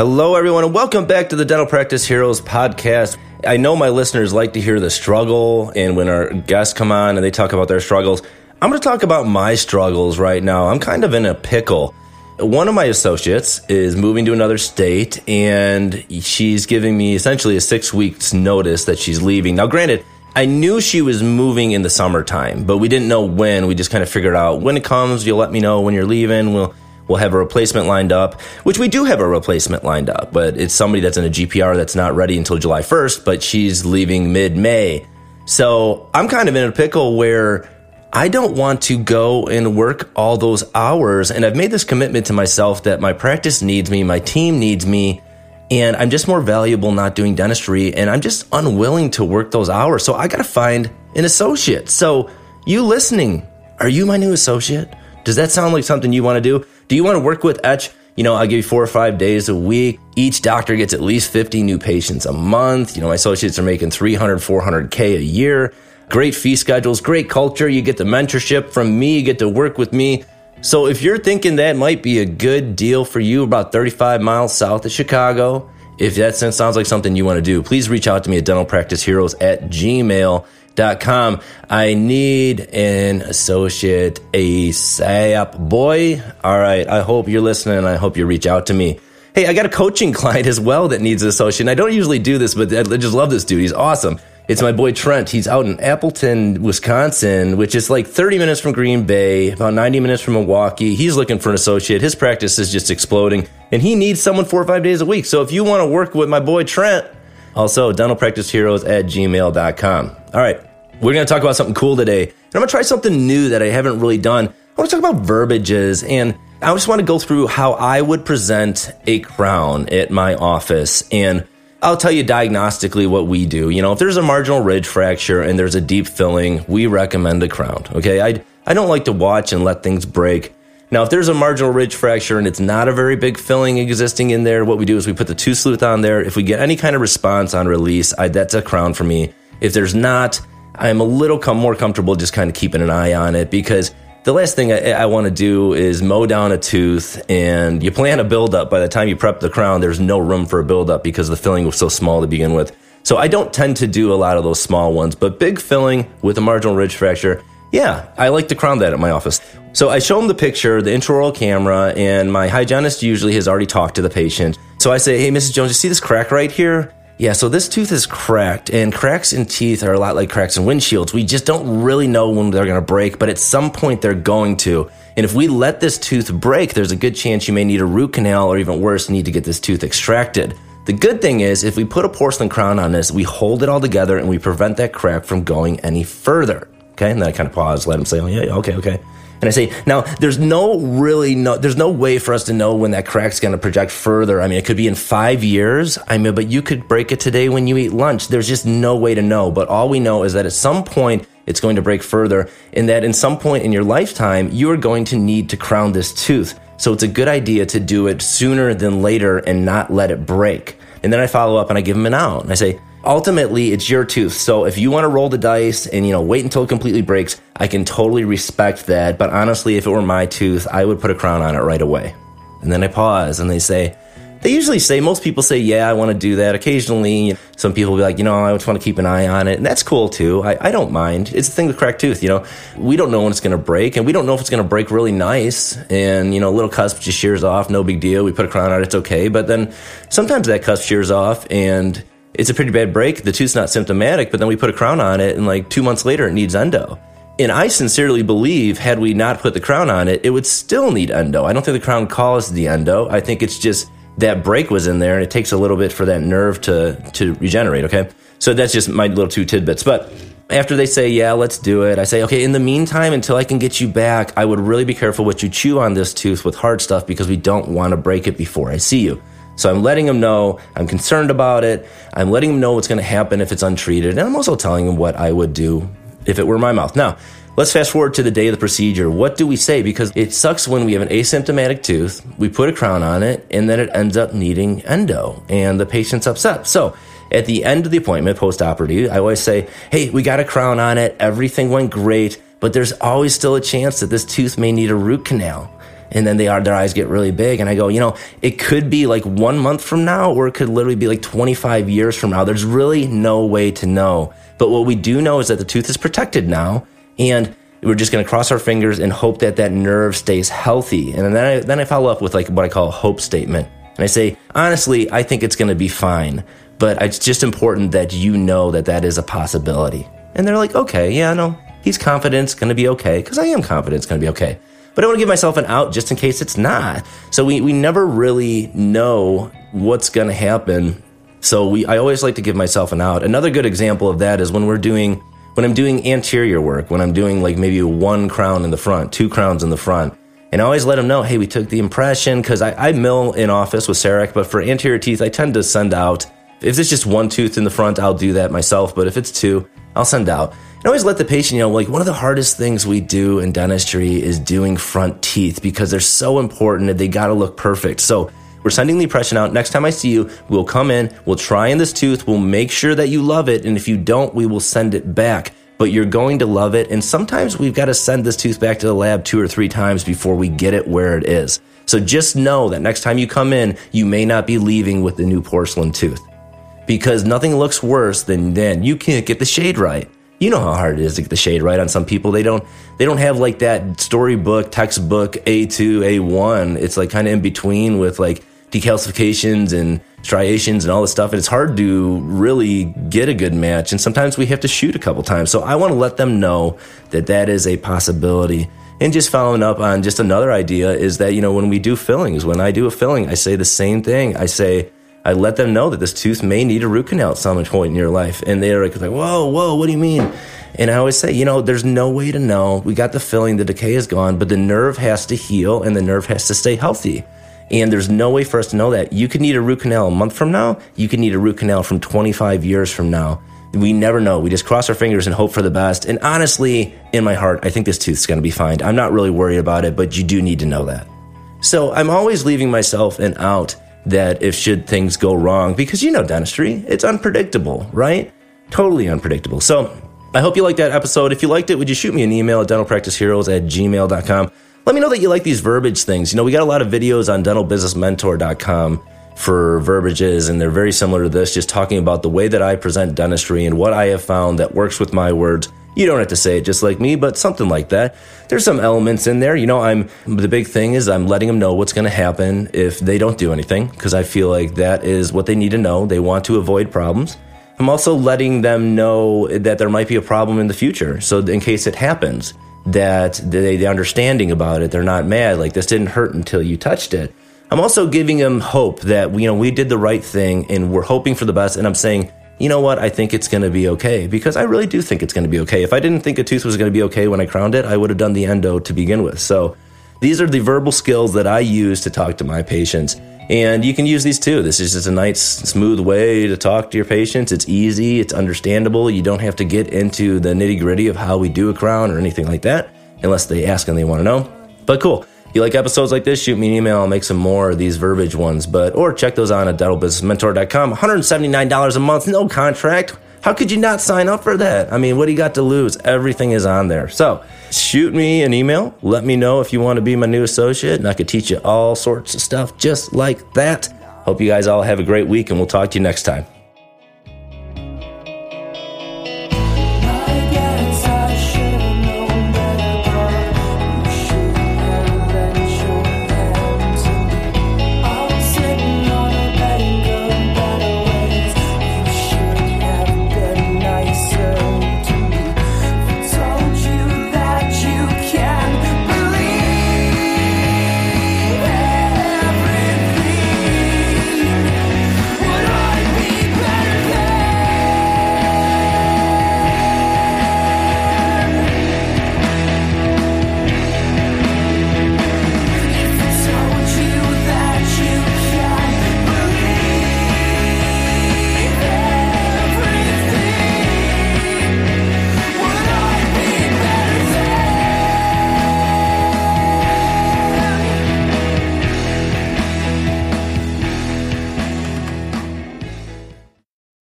Hello, everyone, and welcome back to the Dental Practice Heroes podcast. I know my listeners like to hear the struggle, and when our guests come on and they talk about their struggles, I'm going to talk about my struggles right now. I'm kind of in a pickle. One of my associates is moving to another state, and she's giving me essentially a six weeks notice that she's leaving. Now, granted, I knew she was moving in the summertime, but we didn't know when. We just kind of figured out when it comes, you'll let me know when you're leaving. We'll We'll have a replacement lined up, which we do have a replacement lined up, but it's somebody that's in a GPR that's not ready until July 1st, but she's leaving mid May. So I'm kind of in a pickle where I don't want to go and work all those hours. And I've made this commitment to myself that my practice needs me, my team needs me, and I'm just more valuable not doing dentistry. And I'm just unwilling to work those hours. So I got to find an associate. So, you listening, are you my new associate? Does that sound like something you want to do? Do you want to work with Etch? You know, I'll give you four or five days a week. Each doctor gets at least 50 new patients a month. You know, my associates are making 300, 400K a year. Great fee schedules, great culture. You get the mentorship from me, you get to work with me. So if you're thinking that might be a good deal for you, about 35 miles south of Chicago, if that sounds like something you want to do, please reach out to me at dentalpracticeheroes at gmail.com com. I need an associate ASAP. Boy, all right. I hope you're listening. I hope you reach out to me. Hey, I got a coaching client as well that needs an associate. And I don't usually do this, but I just love this dude. He's awesome. It's my boy Trent. He's out in Appleton, Wisconsin, which is like 30 minutes from Green Bay, about 90 minutes from Milwaukee. He's looking for an associate. His practice is just exploding, and he needs someone four or five days a week. So if you want to work with my boy Trent, also dentalpracticeheroes at gmail.com. All right. We're going to talk about something cool today. And I'm going to try something new that I haven't really done. I want to talk about verbiages and I just want to go through how I would present a crown at my office. And I'll tell you diagnostically what we do. You know, if there's a marginal ridge fracture and there's a deep filling, we recommend a crown. Okay. I, I don't like to watch and let things break. Now, if there's a marginal ridge fracture and it's not a very big filling existing in there, what we do is we put the Tooth Slooth on there. If we get any kind of response on release, I, that's a crown for me. If there's not, I'm a little com- more comfortable just kind of keeping an eye on it because the last thing I, I want to do is mow down a tooth and you plan a buildup. By the time you prep the crown, there's no room for a buildup because the filling was so small to begin with. So I don't tend to do a lot of those small ones, but big filling with a marginal ridge fracture, yeah, I like to crown that at my office. So I show them the picture, the intraoral camera, and my hygienist usually has already talked to the patient. So I say, hey, Mrs. Jones, you see this crack right here? Yeah, so this tooth is cracked, and cracks in teeth are a lot like cracks in windshields. We just don't really know when they're going to break, but at some point they're going to. And if we let this tooth break, there's a good chance you may need a root canal, or even worse, need to get this tooth extracted. The good thing is, if we put a porcelain crown on this, we hold it all together and we prevent that crack from going any further. Okay, and then I kind of pause, let him say, oh, yeah, okay, okay. And I say, now there's no really no, there's no way for us to know when that crack's going to project further. I mean, it could be in five years. I mean, but you could break it today when you eat lunch. There's just no way to know. But all we know is that at some point it's going to break further and that in some point in your lifetime, you are going to need to crown this tooth. So it's a good idea to do it sooner than later and not let it break. And then I follow up and I give them an out and I say, ultimately it's your tooth. So if you want to roll the dice and you know wait until it completely breaks, I can totally respect that. But honestly, if it were my tooth, I would put a crown on it right away. And then I pause and they say, they usually say, most people say, yeah, I want to do that. Occasionally, some people will be like, you know, I just want to keep an eye on it. And that's cool too. I, I don't mind. It's the thing with cracked tooth, you know, we don't know when it's going to break and we don't know if it's going to break really nice. And, you know, a little cusp just shears off, no big deal. We put a crown on it, it's okay. But then sometimes that cusp shears off and it's a pretty bad break. The tooth's not symptomatic, but then we put a crown on it, and like two months later, it needs endo. And I sincerely believe, had we not put the crown on it, it would still need endo. I don't think the crown caused the endo. I think it's just that break was in there, and it takes a little bit for that nerve to to regenerate. Okay, so that's just my little two tidbits. But after they say, yeah, let's do it, I say, okay, in the meantime, until I can get you back, I would really be careful what you chew on this tooth with hard stuff because we don't want to break it before I see you. So I'm letting them know I'm concerned about it. I'm letting them know what's going to happen if it's untreated. And I'm also telling them what I would do if it were my mouth. Now, let's fast forward to the day of the procedure. What do we say? Because it sucks when we have an asymptomatic tooth, we put a crown on it, and then it ends up needing endo, and the patient's upset. So, at the end of the appointment, post operative, I always say, Hey, we got a crown on it. Everything went great, but there's always still a chance that this tooth may need a root canal. and then they are their eyes get really big and i go you know it could be like one month from now or it could literally be like 25 years from now there's really no way to know but what we do know is that the tooth is protected now and we're just going to cross our fingers and hope that that nerve stays healthy and then I, then I follow up with like what i call a hope statement and i say honestly i think it's going to be fine but it's just important that you know that that is a possibility and they're like okay yeah no he's confident it's going to be okay because i am confident it's going to be okay but I want to give myself an out just in case it's not. So we, we never really know what's going to happen. So we, I always like to give myself an out. Another good example of that is when we're doing, when I'm doing anterior work, when I'm doing like maybe one crown in the front, two crowns in the front. And I always let them know, hey, we took the impression because I, I mill in office with CEREC, but for anterior teeth, I tend to send out. If it's just one tooth in the front, I'll do that myself. But if it's two, I'll send out. And always let the patient, you know, like one of the hardest things we do in dentistry is doing front teeth because they're so important and they got to look perfect. So we're sending the impression out. Next time I see you, we'll come in, we'll try in this tooth, we'll make sure that you love it. And if you don't, we will send it back. But you're going to love it. And sometimes we've got to send this tooth back to the lab two or three times before we get it where it is. So just know that next time you come in, you may not be leaving with the new porcelain tooth because nothing looks worse than then you can't get the shade right you know how hard it is to get the shade right on some people. They don't they don't have like that storybook, textbook A2, A1. It's like kind of in between with like decalcifications and striations and all this stuff. And it's hard to really get a good match. And sometimes we have to shoot a couple times. So I want to let them know that that is a possibility. And just following up on just another idea is that, you know, when we do fillings, when I do a filling, I say the same thing. I say, I let them know that this tooth may need a root canal at some point in your life. And they're like, whoa, whoa, what do you mean? And I always say, you know, there's no way to know. We got the filling, the decay is gone, but the nerve has to heal and the nerve has to stay healthy. And there's no way for us to know that. You could need a root canal a month from now. You could need a root canal from 25 years from now. We never know. We just cross our fingers and hope for the best. And honestly, in my heart, I think this tooth's going to be fine. I'm not really worried about it, but you do need to know that. So I'm always leaving myself an out that if should things go wrong, because you know dentistry, it's unpredictable, right? Totally unpredictable. So I hope you liked that episode. If you liked it, would you shoot me an email at dentalpracticeheroes at gmail.com? Let me know that you like these verbiage things. You know, we got a lot of videos on dentalbusinessmentor.com for verbiages, and they're very similar to this, just talking about the way that I present dentistry and what I have found that works with my words you don't have to say it just like me, but something like that. There's some elements in there. You know, I'm the big thing is I'm letting them know what's going to happen if they don't do anything because I feel like that is what they need to know. They want to avoid problems. I'm also letting them know that there might be a problem in the future. So in case it happens, that they, the understanding about it, they're not mad. Like this didn't hurt until you touched it. I'm also giving them hope that you know we did the right thing and we're hoping for the best. And I'm saying you know what, I think it's going to be okay because I really do think it's going to be okay. If I didn't think a tooth was going to be okay when I crowned it, I would have done the endo to begin with. So these are the verbal skills that I use to talk to my patients. And you can use these too. This is just a nice, smooth way to talk to your patients. It's easy, it's understandable. You don't have to get into the nitty gritty of how we do a crown or anything like that unless they ask and they want to know. But cool If you like episodes like this, shoot me an email. I'll make some more of these verbiage ones. But or check those on at dentalbusinessmentor.com. $179 a month, no contract. How could you not sign up for that? I mean, what do you got to lose? Everything is on there. So shoot me an email. Let me know if you want to be my new associate, and I could teach you all sorts of stuff just like that. Hope you guys all have a great week, and we'll talk to you next time.